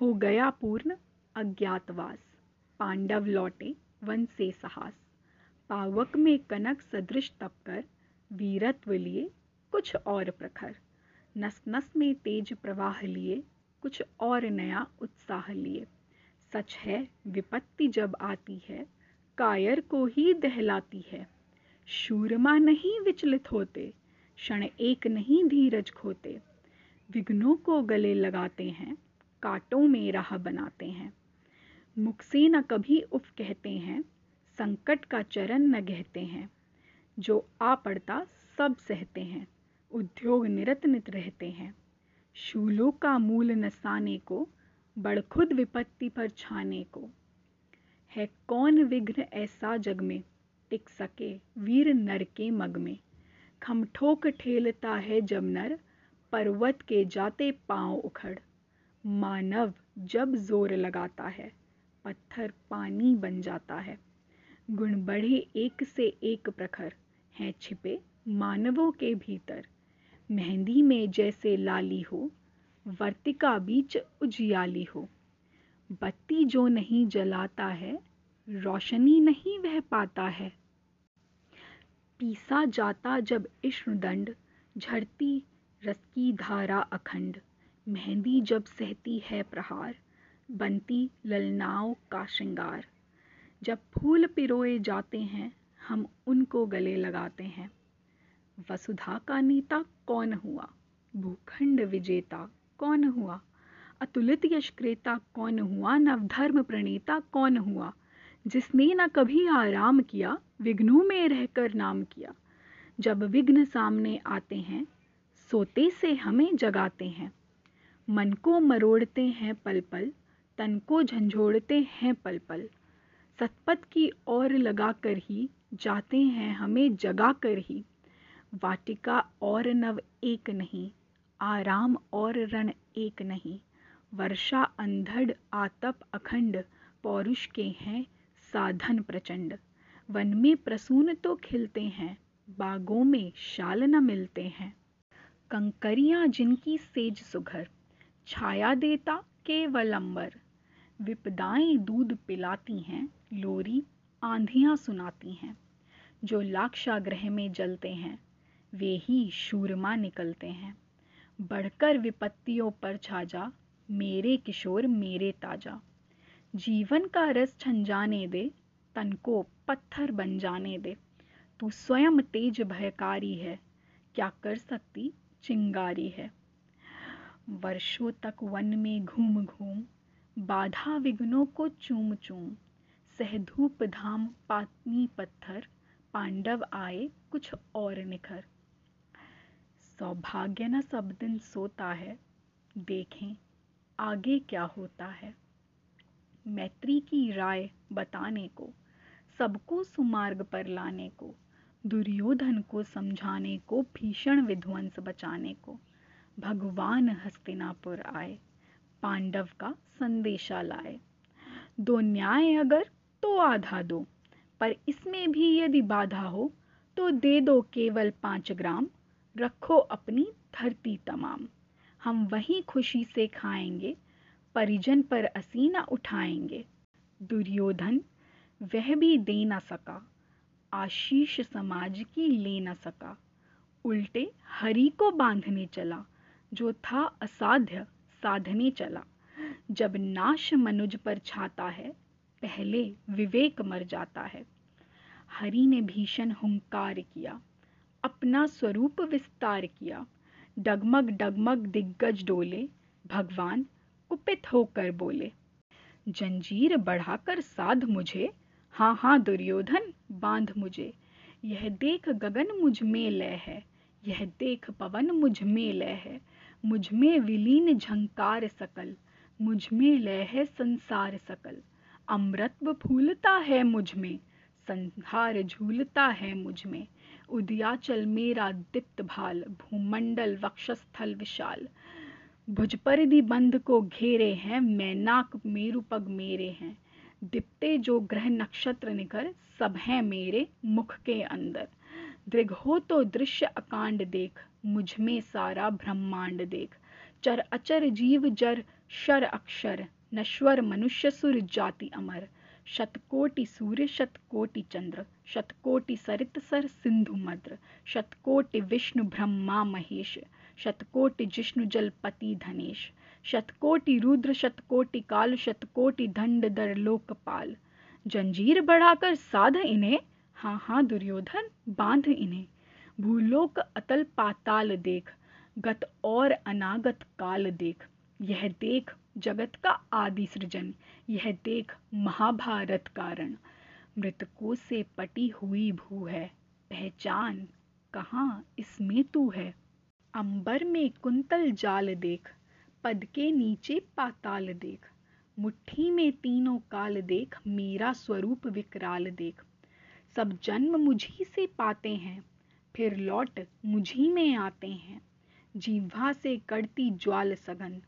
हो गया पूर्ण अज्ञातवास। पांडव लौटे, वन से साहस। पावक में कनक सदृश तप कर, वीरत्व लिए कुछ और प्रखर। नस नस में तेज प्रवाह लिए कुछ और नया उत्साह लिए। सच है, विपत्ति जब आती है, कायर को ही दहलाती है। शूरमा नहीं विचलित होते, क्षण एक नहीं धीरज खोते। विघ्नों को गले लगाते हैं कांटों में राह बनाते हैं। मुख से न कभी उफ कहते हैं, संकट का चरण न गहते हैं। जो आ पड़ता सब सहते हैं, उद्योग निरत नित रहते हैं। शूलों का मूल नसाने को बड़खुद विपत्ति पर छाने को। है कौन विघ्न ऐसा जग में, टिक सके वीर नर के मग में। खमठोक ठेलता है जब नर, पर्वत के जाते पाँव उखड़। मानव जब ज़ोर लगाता है, पत्थर पानी बन जाता है। गुण बढ़े एक से एक प्रखर, हैं छिपे मानवों के भीतर। मेहंदी में जैसे लाली हो, वर्तिका बीच उजियाली हो। बत्ती जो नहीं जलाता है, रोशनी नहीं वह पाता है। पीसा जाता जब इश्ण दंड झरती रस की धारा अखंड। मेहंदी जब सहती है प्रहार, बनती ललनाओं का श्रृंगार। जब फूल पिरोए जाते हैं, हम उनको गले लगाते हैं। वसुधा का नेता कौन हुआ? भूखंड विजेता कौन हुआ? अतुलित यशक्रेता कौन हुआ? नवधर्म प्रणेता कौन हुआ? जिसने न कभी आराम किया, विघ्नों में रहकर नाम किया। जब विघ्न सामने आते हैं, सोते से हमें जगाते हैं। मन को मरोड़ते हैं पल पल तन को झंझोड़ते हैं पल पल सतपथ की ओर लगा कर ही जाते हैं हमें जगा कर ही। वाटिका और नव एक नहीं, आराम और रण एक नहीं। वर्षा, अंधड़, आतप, अखंड, पौरुष के हैं साधन प्रचंड। वन में प्रसून तो खिलते हैं, बागों में शाल न मिलते हैं। कंकरियाँ जिनकी सेज सुघर छाया देता केवल अंबर विपदाएँ दूध पिलाती हैं, लोरी आंधियाँ सुनाती हैं। जो लाक्षाग्रह में जलते हैं, वे ही शूरमा निकलते हैं। बढ़कर विपत्तियों पर छाजा, मेरे किशोर मेरे ताज़ा। जीवन का रस छंजाने दे, तन को पत्थर बन जाने दे। तू स्वयं तेज भयकारी है, क्या कर सकती चिंगारी है? वर्षों तक वन में घूम घूम, बाधा विघ्नों को चूम चूम सहधूप धाम पातनी पत्थर, पांडव आए कुछ और निखर। सौभाग्य न सब दिन सोता है, देखें आगे क्या होता है। मैत्री की राय बताने को, सबको सुमार्ग पर लाने को, दुर्योधन को समझाने को, भीषण विध्वंस बचाने को। भगवान हस्तिनापुर आए, पांडव का संदेशा लाए। दो न्याय अगर तो आधा दो, पर इसमें भी यदि बाधा हो तो दे दो केवल पाँच ग्राम, रखो अपनी धरती तमाम। हम वहीं खुशी से खाएँगे, परिजन पर असीना उठाएँगे। दुर्योधन, वह भी दे ना सका, आशीष समाज की ले न सका। उल्टे हरि को बांधने चला जो था असाध्य, साधने चला। जब नाश मनुज पर छाता है, पहले विवेक मर जाता है। हरि ने भीषण हुंकार किया, अपना स्वरूप विस्तार किया। डगमग डगमग दिग्गज डोले, भगवान कुपित होकर बोले, जंजीर बढ़ाकर साध मुझे हाँ हाँ दुर्योधन बाँध मुझे। यह देख गगन मुझमें लय है, यह देख पवन मुझमें लय है। मुझमें विलीन झंकार सकल मुझमें लय है संसार सकल। अमृतव फूलता है मुझमें संहार झूलता है मुझमें उदयाचल मेरा दीप्त भाल, भूमंडल वक्षस्थल विशाल। भुजपरिधि बंध को घेरे हैं मैनाक मेरु पग मेरे हैं। दिपते जो ग्रह नक्षत्र निकर, सब हैं मेरे मुख के अंदर। दृघ हो तो दृश्य अकांड देख मुझमें सारा ब्रह्मांड देख। चर अचर जीव जर, शर अक्षर, नश्वर मनुष्य सुर जाति अमर। शतकोटि सूर्य, शतकोटि चंद्र, शतकोटि सरित सर सिंधु मद्र, शतकोटि विष्णु ब्रह्मा महेश, शतकोटि जिष्णु जलपति धनेश, शतकोटि रुद्र, शतकोटि काल, शतकोटि दंड दर लोकपाल। जंजीर बढ़ाकर साध इन्हें हाँ हाँ दुर्योधन बाँध इन्हें। भूलोक अतल पाताल देख, गत और अनागत काल देख। यह देख जगत का आदि सृजन, यह देख महाभारत कारण मृतकों से पटी हुई भू है, पहचान कहाँ इसमें तू है? अंबर में कुंतल जाल देख, पद के नीचे पाताल देख। मुट्ठी में तीनों काल देख, मेरा स्वरूप विकराल देख। सब जन्म मुझी से पाते हैं फिर लौट मुझी में आते हैं। जीवा से कड़ती ज्वाल सघन,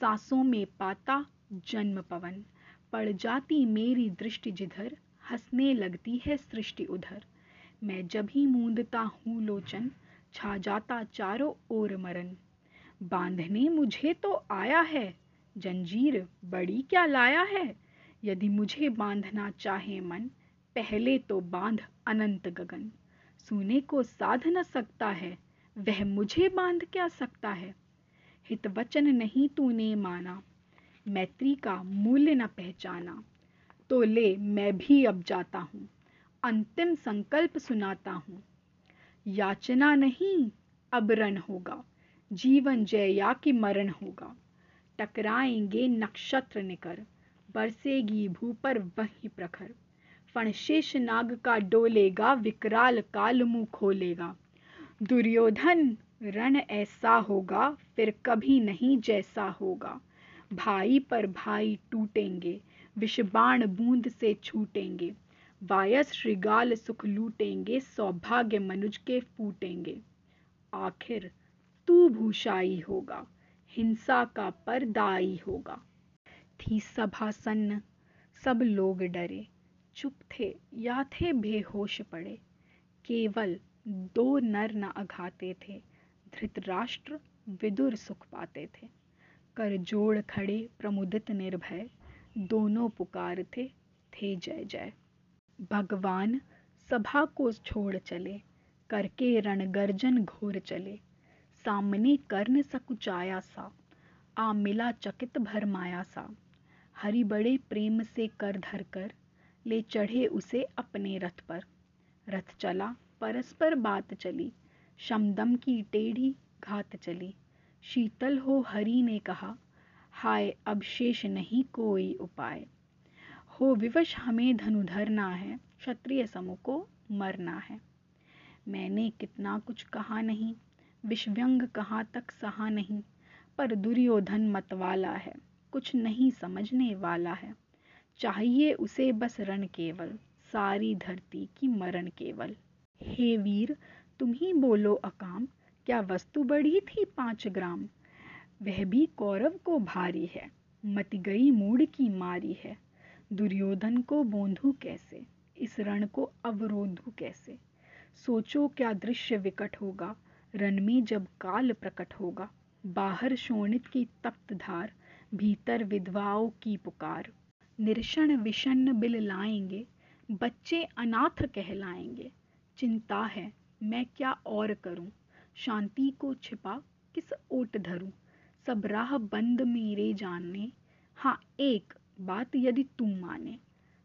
सांसों में पाता जन्म पवन। पड़ जाती मेरी दृष्टि जिधर, हंसने लगती है सृष्टि उधर। मैं जब ही मूंदता हूँ लोचन, छा जाता चारों ओर मरण बांधने मुझे तो आया है, जंजीर बड़ी क्या लाया है? यदि मुझे बांधना चाहे मन, पहले तो बाँध अनंत गगन। सुने को साध न सकता है, वह मुझे बाँध क्या सकता है? हित वचन नहीं तूने माना, मैत्री का मूल्य न पहचाना। तो ले, मैं भी अब जाता हूँ, अंतिम संकल्प सुनाता हूँ। याचना नहीं, अब रण होगा, जीवन जय या कि मरण होगा। टकराएँगे नक्षत्र निकर, बरसेगी भू पर वही प्रखर। फणशेष नाग का डोलेगा, विकराल काल मुँह खोलेगा। दुर्योधन, रण ऐसा होगा, फिर कभी नहीं जैसा होगा। भाई पर भाई टूटेंगे, विषबाण बूंद से छूटेंगे। वायस श्रृगाल सुख लूटेंगे, सौभाग्य मनुज के फूटेंगे। आखिर तू भूषाई होगा, हिंसा का परदाई होगा। थी सभा सन्न सब लोग डरे। चुप थे या थे बेहोश पड़े। केवल दो नर न अघाते थे, धृतराष्ट्र विदुर सुख पाते थे। कर जोड़ खड़े प्रमुदित निर्भय, दोनों पुकार थे थे जय जय। भगवान सभा को छोड़ चले, करके रणगर्जन घोर चले। सामने कर्ण सकुचाया सा, आ मिला चकित भरमाया सा। हरि बड़े प्रेम से कर धर कर ले चढ़े उसे अपने रथ पर। रथ चला, परस्पर बात चली, शमदम की टेढ़ी घात चली। शीतल हो हरि ने कहा, हाय, अब शेष नहीं कोई उपाय। हो विवश हमें धनुधरना है, क्षत्रिय समूह को मरना है। मैंने कितना कुछ कहा नहीं विश्व्यंग कहाँ तक सहा नहीं, पर दुर्योधन मतवाला है, कुछ नहीं समझने वाला है। चाहिए उसे बस रण केवल, सारी धरती की मरण केवल। हे वीर, तुम ही बोलो अकाम, क्या वस्तु बढ़ी थी पाँच ग्राम? वह भी कौरव को भारी है, मत गई मूड की मारी है। दुर्योधन को बोंधू कैसे, इस रण को अवरोधू कैसे? सोचो क्या दृश्य विकट होगा, रण में जब काल प्रकट होगा। बाहर शोणित की तप्त धार, भीतर विधवाओं की पुकार। निर्षण विषण बिल लाएँगे, बच्चे अनाथ कहलाएँगे। चिंता है, मैं क्या और करूँ? शांति को छिपा किस ओट धरूं? सब राह बंद मेरे जानने। हाँ एक बात यदि तुम माने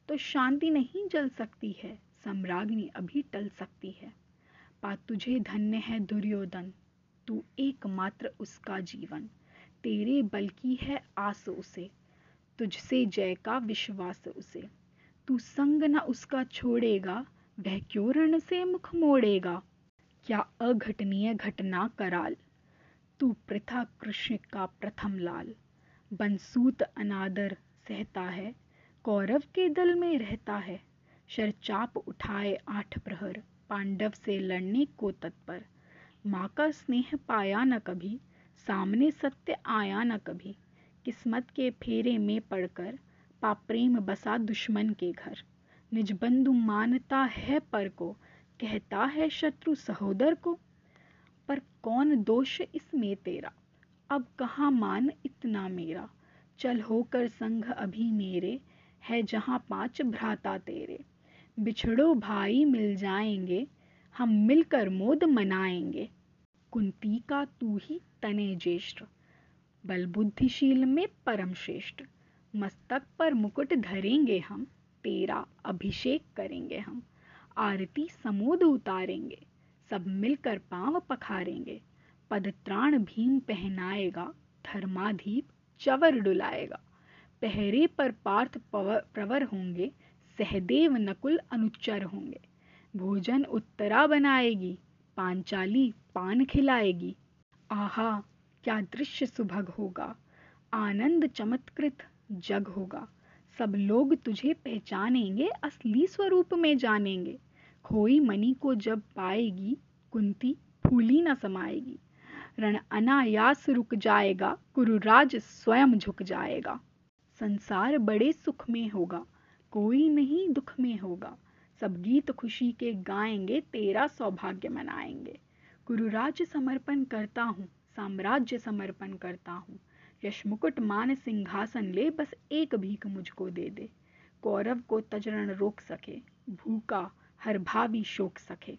तो शांति नहीं जल सकती है सम्राग्नि अभी टल सकती है। पा तुझे धन्य है, दुर्योधन, तू एकमात्र उसका जीवन। तेरे बल की है आस उसे तुझसे जय का विश्वास उसे। तू संग न उसका छोड़ेगा, वह क्यों रण से मुख मोड़ेगा? क्या अघटनीय घटना कराल? तू प्रथा कृष्ण का प्रथम लाल। बंसूत अनादर सहता है, कौरव के दल में रहता है। शरचाप उठाए आठ प्रहर, पांडव से लड़ने को तत्पर। माँ का स्नेह पाया न कभी, सामने सत्य आया न कभी। किस्मत के फेरे में पड़कर पाप्रेम बसा दुश्मन के घर। निज बंधु मानता है पर को, कहता है शत्रु सहोदर को, पर कौन दोष इसमें तेरा? अब कहाँ मान इतना मेरा? चल होकर संघ अभी मेरे, है जहाँ पाँच भ्राता तेरे। बिछड़ो भाई मिल जाएँगे, हम मिलकर मोद मनाएँगे। कुंती का तू ही तने ज्येष्ठ। बल बुद्धिशील में परम श्रेष्ठ मस्तक पर मुकुट धरेंगे हम, तेरा अभिषेक करेंगे हम। आरती समोद उतारेंगे, सब मिलकर पाँव पखारेंगे। पदत्राण भीम पहनाएगा, धर्माधीप चवर डुलाएगा। पहरे पर पार्थ प्रवर होंगे, सहदेव नकुल अनुच्चर होंगे। भोजन उत्तरा बनाएगी, पांचाली पान खिलाएगी। आहा क्या दृश्य सुभग होगा? आनंद चमत्कृत जग होगा। सब लोग तुझे पहचानेंगे, असली स्वरूप में जानेंगे। खोई मणि को जब पाएगी, कुंती फूली न समाएगी। रण अनायास रुक जाएगा, कुरुराज स्वयं झुक जाएगा। संसार बड़े सुख में होगा, कोई नहीं दुख में होगा। सब गीत खुशी के गाएँगे, तेरा सौभाग्य मनाएँगे। गुरुराज समर्पण करता हूँ साम्राज्य समर्पण करता हूँ। यश मुकुट मान सिंहासन ले, बस एक भीख मुझको दे दे। कौरव को तजरण रोक सके, भूखा हर भावी शोक सके।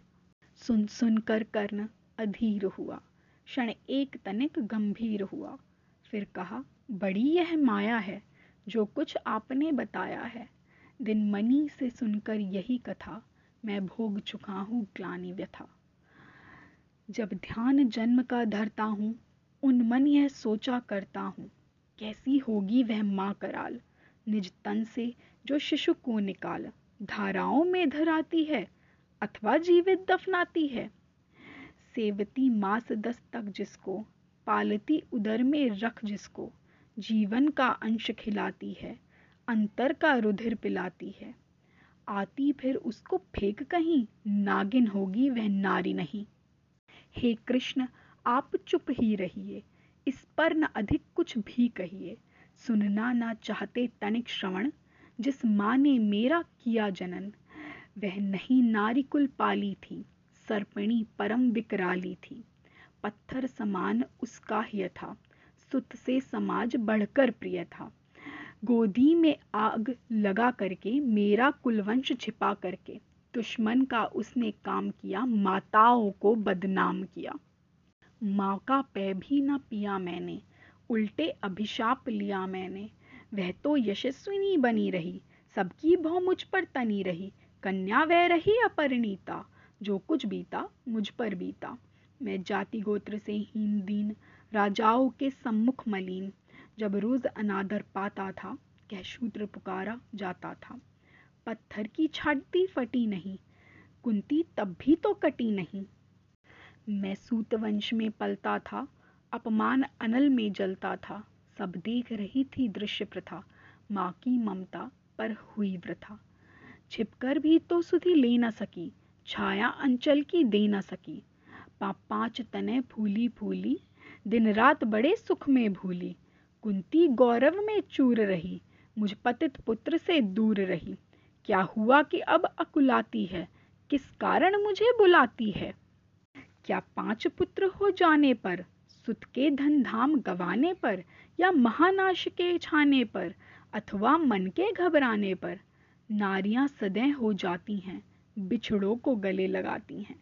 सुन सुन कर कर्ण, अधीर हुआ। क्षण एक तनिक गंभीर हुआ। फिर कहा, बड़ी यह माया है, जो कुछ आपने बताया है। दिन मनी से सुनकर यही कथा। मैं भोग चुका हूँ ग्लानी व्यथा। जब ध्यान जन्म का धरता हूँ, उन मन यह सोचा करता हूँ, कैसी होगी वह माँ कराल। निज तन से जो शिशु को निकाल, धाराओं में धराती है, अथवा जीवित दफनाती है। सेवती मास दस तक जिसको, पालती उदर में रख जिसको, जीवन का अंश खिलाती है, अंतर का रुधिर पिलाती है। आती फिर उसको फेंक कहीं, नागिन होगी वह नारी नहीं। हे कृष्ण, आप चुप ही रहिए, इस पर न अधिक कुछ भी कहिए। सुनना ना चाहते तनिक श्रवण, जिस माँ ने मेरा किया जनन। वह नहीं नारी कुल पाली थी, सर्पणी परम विकराली थी। पत्थर समान उसका ही था, सुत से समाज बढ़कर प्रिय था। गोदी में आग लगा करके, मेरा कुलवंश छिपा करके दुश्मन का उसने काम किया, माताओं को बदनाम किया। माँ का पै भी न पिया मैंने, उल्टे अभिशाप लिया मैंने। वह तो यशस्विनी बनी रही, सबकी भौ मुझ पर तनी रही। कन्या वह रही अपरिणीता, जो कुछ बीता, मुझ पर बीता। मैं जाति गोत्र से हीन दीन, राजाओं के सम्मुख मलिन। जब रोज अनादर पाता था, कह शूद्र पुकारा जाता था। पत्थर की छाटती फटी नहीं, कुंती तब भी तो कटी नहीं। मैं सूतवंश में पलता था, अपमान अनल में जलता था, सब देख रही थी दृश्य प्रथा, माँ की ममता पर हुई वृथा। छिपकर भी तो सुधी ले न सकी, छाया अंचल की दे न सकी पा पाँच तने फूली फूली, दिन रात बड़े सुख में भूली। कुंती गौरव में चूर रही, मुझ पतित पुत्र से दूर रही। क्या हुआ कि अब अकुलाती है? किस कारण मुझे बुलाती है? क्या पाँच पुत्र हो जाने पर, सुत के धन धाम गवाने पर या महानाश के छाने पर, अथवा मन के घबराने पर? नारियाँ सदै हो जाती हैं, बिछड़ों को गले लगाती हैं।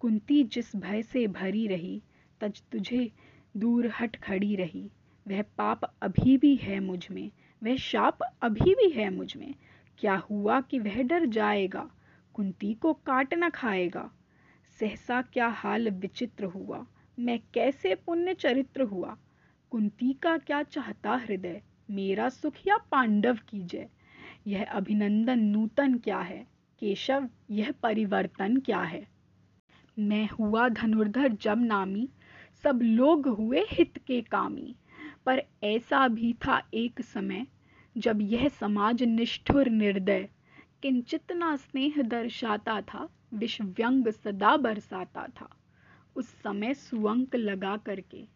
कुंती जिस भय से भरी रही, तज तुझे दूर हट खड़ी रही। वह पाप अभी भी है मुझमें, वह शाप अभी भी है मुझमें। क्या हुआ कि वह डर जाएगा? कुंती को काट न खाएगा। सहसा क्या हाल विचित्र हुआ? मैं कैसे पुण्य चरित्र हुआ? कुंती का क्या चाहता हृदय? मेरा सुख या पांडव की जय? यह अभिनंदन नूतन क्या है? केशव, यह परिवर्तन क्या है? मैं हुआ धनुर्धर जब नामी सब लोग हुए हित के कामी। पर ऐसा भी था एक समय जब यह समाज निष्ठुर निर्दय, किंचित ना स्नेह दर्शाता था विषव्यंग सदा बरसाता था। उस समय सुअंक लगा करके,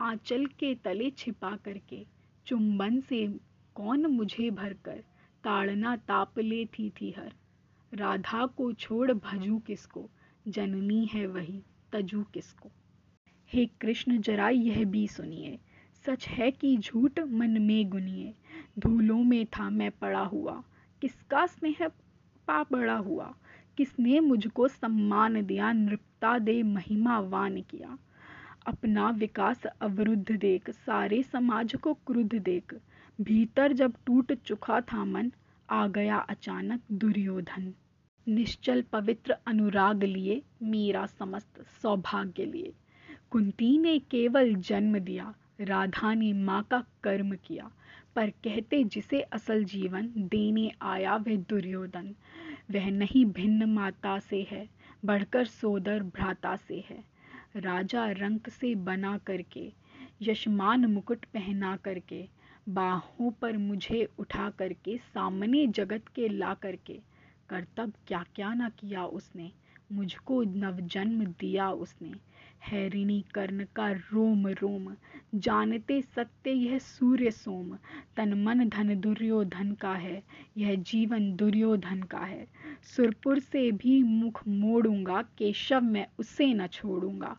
आंचल के तले छिपा करके, चुंबन से कौन मुझे भरकर ताड़ना ताप ले थी थी हर। राधा को छोड़ भजू किसको, जननी है वही तजू किसको। हे कृष्ण, जरा यह भी सुनिए, सच है कि झूठ मन में गुनिए धूलों में था मैं पड़ा हुआ। किसका स्नेह पा बड़ा हुआ? किसने मुझको सम्मान दिया, नृपता दे महिमावान किया? अपना विकास अवरुद्ध देख, सारे समाज को क्रुद्ध देख। भीतर जब टूट चुका था मन, आ गया अचानक दुर्योधन। निश्चल पवित्र अनुराग लिए, मेरा समस्त सौभाग्य लिए। कुंती ने केवल जन्म दिया, राधा ने माँ का कर्म किया। पर कहते जिसे असल जीवन देने आया वह दुर्योधन। वह नहीं भिन्न माता से है, बढ़कर सोदर भ्राता से है। राजा रंक से बना करके, यशमान मुकुट पहना करके, बाहों पर मुझे उठा करके, सामने जगत के ला करके करतब क्या क्या ना किया उसने, मुझको नवजन्म दिया उसने। हैरिणी कर्ण का रोम रोम, जानते सत्य यह सूर्य सोम। तन मन धन दुर्योधन का है, यह जीवन दुर्योधन का है। सुरपुर से भी मुख मोड़ूँगा, केशव मैं उसे न छोड़ूँगा।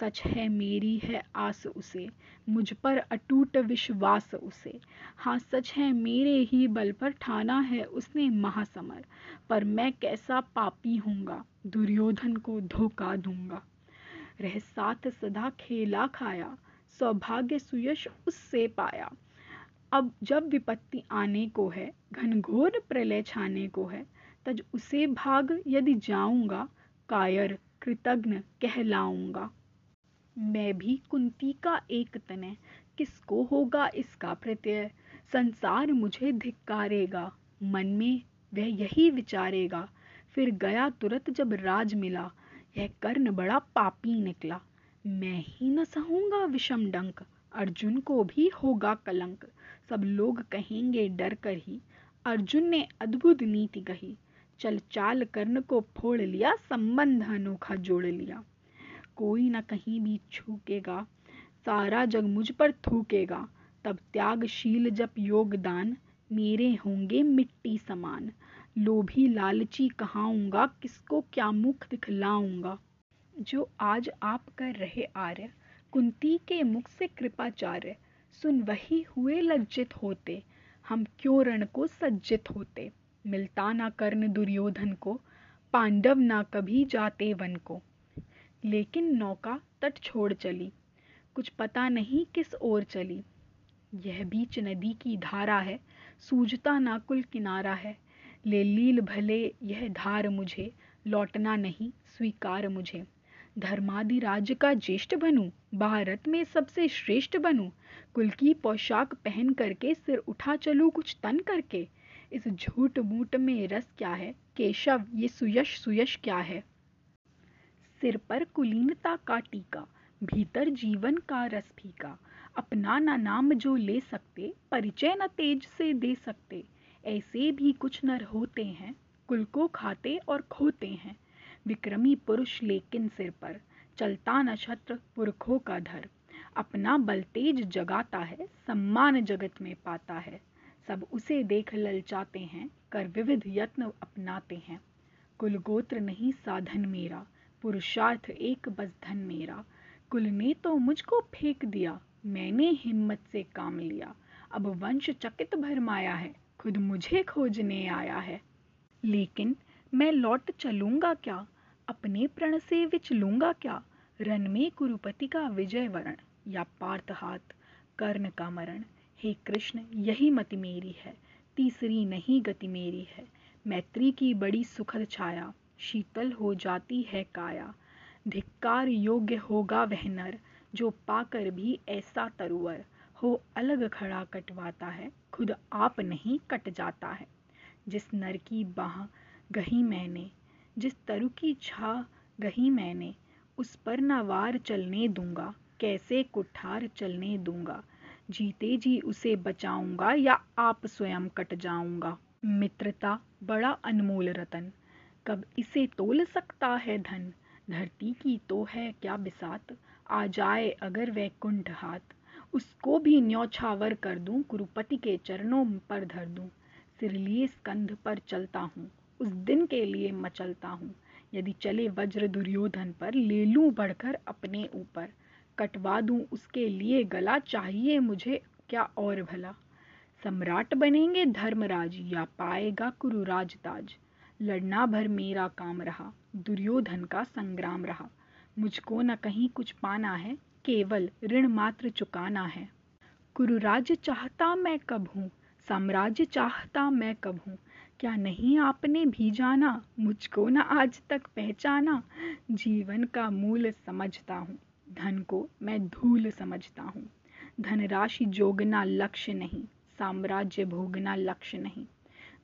सच है मेरी है आस उसे, मुझ पर अटूट विश्वास उसे। हाँ सच है मेरे ही बल पर ठाना है उसने महासमर, पर मैं कैसा पापी हूँगा, दुर्योधन को धोखा दूँगा। रह साथ सदा खेला खाया, सौभाग्य सुयश उससे पाया। अब जब विपत्ति आने को है, घनघोर प्रलय छाने को है, तज उसे भाग यदि जाऊँगा, कायर कृतज्ञ कहलाऊँगा। मैं भी कुंती का एक तने किसको होगा इसका प्रत्यय? संसार मुझे धिक्कारेगा, मन में वह यही विचारेगा। फिर गया तुरंत जब राज मिला यह कर्ण बड़ा पापी निकला। मैं ही न सहूँगा विषम डंक, अर्जुन को भी होगा कलंक। सब लोग कहेंगे डर कर ही, अर्जुन ने अद्भुत नीति कही। चल चाल कर्ण को फोड़ लिया, संबंध अनोखा जोड़ लिया। कोई न कहीं भी छूकेगा, सारा जग मुझ पर थूकेगा। तब त्यागशील जब योगदान, मेरे होंगे मिट्टी समान। लोभी लालची कहाऊँगा, किसको क्या मुख दिखलाऊँगा? जो आज आप कर रहे आर्य, कुंती के मुख से कृपाचार्य, सुन वही हुए लज्जित होते। हम क्यों रण को सज्जित होते? मिलता ना कर्ण दुर्योधन को, पांडव ना कभी जाते वन को। लेकिन नौका तट छोड़ चली, कुछ पता नहीं किस ओर चली। यह बीच नदी की धारा है, सूझता ना कुल किनारा है। ले लील भले यह धार मुझे, लौटना नहीं, स्वीकार मुझे। धर्मादि राज्य का ज्येष्ठ बनूं, भारत में सबसे श्रेष्ठ बनूं। कुल की पोशाक पहन करके सिर उठा चलूँ कुछ तन करके। इस झूठ मूठ में रस क्या है? केशव, ये सुयश सुयश क्या है? सिर पर कुलीनता का टीका, भीतर जीवन का रस फीका। अपना ना नाम जो ले सकते, परिचय न तेज से दे सकते। ऐसे भी कुछ नर होते हैं कुल को खाते और खोते हैं। विक्रमी पुरुष लेकिन सिर पर, चलता नक्षत्र पुरखों का धर। अपना बल तेज जगाता है, सम्मान जगत में पाता है। सब उसे देख ललचाते हैं, कर विविध यत्न अपनाते हैं। कुल गोत्र नहीं साधन मेरा, पुरुषार्थ एक बस धन मेरा। कुल ने तो मुझको फेंक दिया, मैंने हिम्मत से काम लिया। अब वंश चकित भरमाया है खुद मुझे खोजने आया है। लेकिन मैं लौट चलूँगा क्या? अपने प्रण से विचलूँगा क्या? रन में कुरुपति का विजय वरण या पार्थ हाथ? कर्ण का मरण। हे कृष्ण, यही मति मेरी है। तीसरी नहीं गति मेरी है। मैत्री की बड़ी सुखद छाया। शीतल हो जाती है काया। धिक्कार योग्य होगा वह नर, जो पाकर भी ऐसा तरुवर। हो अलग खड़ा कटवाता है, खुद आप नहीं कट जाता है। जिस नर की बाह गही मैंने, जिस तरु की छा गही मैंने, उस पर न वार चलने दूँगा, कैसे कुठार चलने दूँगा, जीते जी उसे बचाऊँगा या आप स्वयं कट जाऊँगा। मित्रता बड़ा अनमोल रतन, कब इसे तोल सकता है धन, धरती की तो है क्या बिसात, आ जाए अगर वह कुंठ हाथ। उसको भी न्यौछावर कर दूँ कुरुपति के चरणों पर धर दूँ। सिर लिए स्कंध पर चलता हूँ, उस दिन के लिए मचलता हूँ। यदि चले वज्र दुर्योधन पर, ले लूँ बढ़कर अपने ऊपर। कटवा दूँ उसके लिए गला, चाहिए मुझे क्या और भला? सम्राट बनेंगे धर्मराज, या पाएगा कुरुराज ताज लड़ना भर मेरा काम रहा, दुर्योधन का संग्राम रहा। मुझको न कहीं कुछ पाना है केवल ऋण मात्र चुकाना है। कुरुराज चाहता मैं कब हूँ? साम्राज्य चाहता मैं कब हूँ? क्या नहीं आपने भी जाना, मुझको न आज तक पहचाना? जीवन का मूल समझता हूँ, धन को मैं धूल समझता हूँ। धनराशि जोगना लक्ष्य नहीं, साम्राज्य भोगना लक्ष्य नहीं।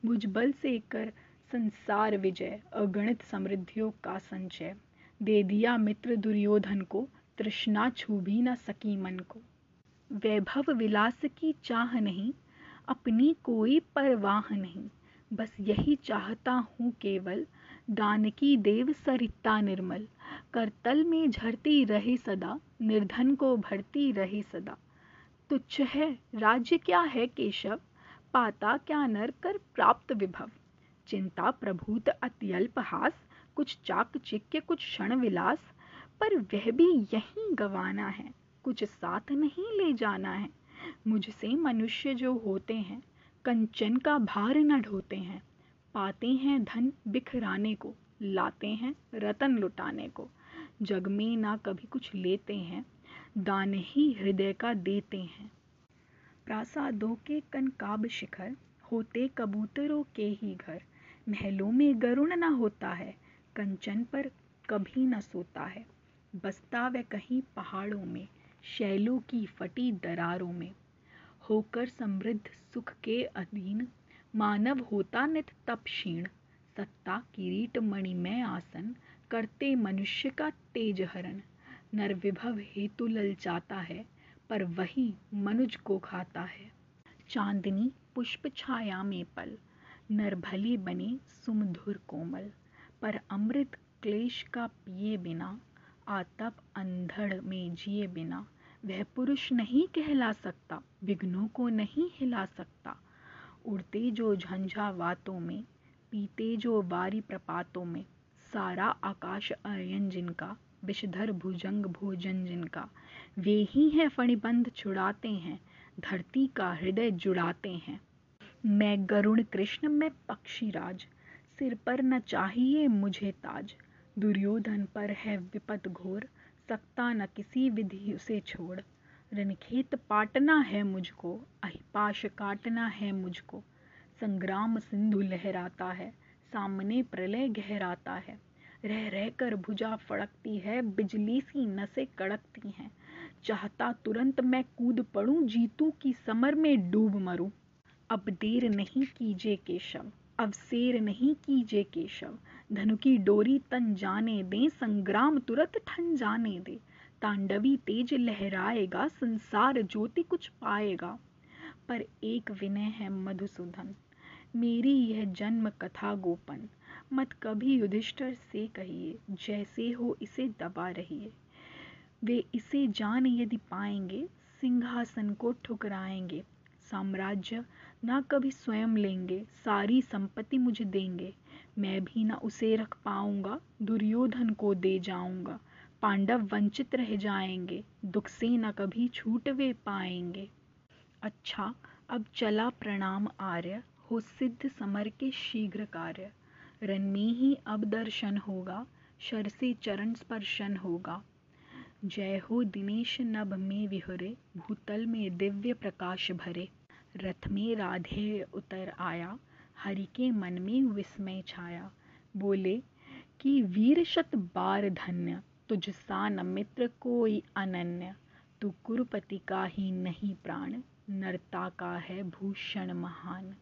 मुझ बल से कर संसार विजय, अगणित समृद्धियों का संचय। दे दिया मित्र दुर्योधन को तृष्णा छू भी न सकी मन को। वैभव विलास की चाह नहीं, अपनी कोई परवाह नहीं। बस यही चाहता हूँ केवल दान की देव सरिता निर्मल। करतल में झरती रहे सदा, निर्धन को भरती रहे सदा। तुच्छ है, राज्य क्या है केशव? पाता क्या नर कर प्राप्त विभव? चिंता प्रभूत अत्यल्प हास, कुछ चाक चिक्य कुछ क्षण विलास। पर वह भी यही गवाना है। कुछ साथ नहीं ले जाना है। मुझसे मनुष्य जो होते हैं, कंचन का भार न ढोते हैं। पाते हैं धन बिखराने को, लाते हैं रतन लुटाने को। जग में ना कभी कुछ लेते हैं, दान ही हृदय का देते हैं। प्रासादों के कनकाब शिखर, होते कबूतरों के ही घर। महलों में गरुण ना होता है, कंचन पर कभी न सोता है। बसता वह कहीं पहाड़ों में, शैलों की फटी दरारों में। होकर समृद्ध सुख के अधीन मानव होता नित तप क्षीण। सत्ता, किरीट मणिमय आसन करते मनुष्य का तेज हरण। नर विभव हेतु ललचाता है, पर वही मनुज को खाता है। चांदनी पुष्प छाया में पल नर भले बने सुमधुर कोमल। पर अमृत क्लेश का पिए बिना आतप अंधड़ में जिए बिना, वह पुरुष नहीं कहला सकता, विघ्नों को नहीं हिला सकता। उड़ते जो झंझावातों में, पीते जो बारी प्रपातों में, सारा आकाश अयन जिनका, विषधर भुजंग भोजन जिनका। वे ही हैं फणिबंध छुड़ाते हैं, धरती का हृदय जुड़ाते हैं। मैं गरुण कृष्ण, में पक्षी राज, सिर पर न चाहिए मुझे ताज। दुर्योधन पर है विपत घोर सकता न किसी विधि उसे छोड़। रणखेत पाटना है मुझको, अहिपाश काटना है मुझको। संग्राम सिंधु लहराता है, सामने प्रलय गहराता है। रह रह कर भुजा फड़कती है, बिजली सी नसें कड़कती हैं। चाहता तुरंत मैं कूद पड़ूं, जीतू की समर में डूब मरूं। अब देर नहीं कीजिए केशव, अब शेर नहीं कीजिए केशव। धनु की डोरी तन जाने दे, संग्राम तुरंत ठन जाने दे। तांडवी तेज लहराएगा, संसार ज्योति कुछ पाएगा। पर एक विनय है मधुसूदन, मेरी यह जन्म कथा गोपन। मत कभी युधिष्ठर से कहिए, जैसे हो इसे दबा रहिए। वे इसे जान यदि पाएँगे, सिंहासन को ठुकराएँगे। साम्राज्य ना कभी स्वयं लेंगे, सारी संपत्ति मुझे देंगे। मैं भी न उसे रख पाऊँगा, दुर्योधन को दे जाऊँगा। पांडव वंचित रह जाएँगे, दुख से न कभी छूट वे पाएँगे। अच्छा अब चला प्रणाम आर्य, हो सिद्ध समर के शीघ्र कार्य। रन में ही अब दर्शन होगा, शर से चरण स्पर्शन होगा। जय हो दिनेश नभ में विहरे, भूतल में दिव्य प्रकाश भरे। रथ में राधे उतर आया, हरि के मन में विस्मय छाया। बोले, कि वीर शत बार धन्य, तुझ सा न मित्र कोई अनन्य। तू कुरुपति का ही नहीं प्राण, नर्ता का है भूषण महान।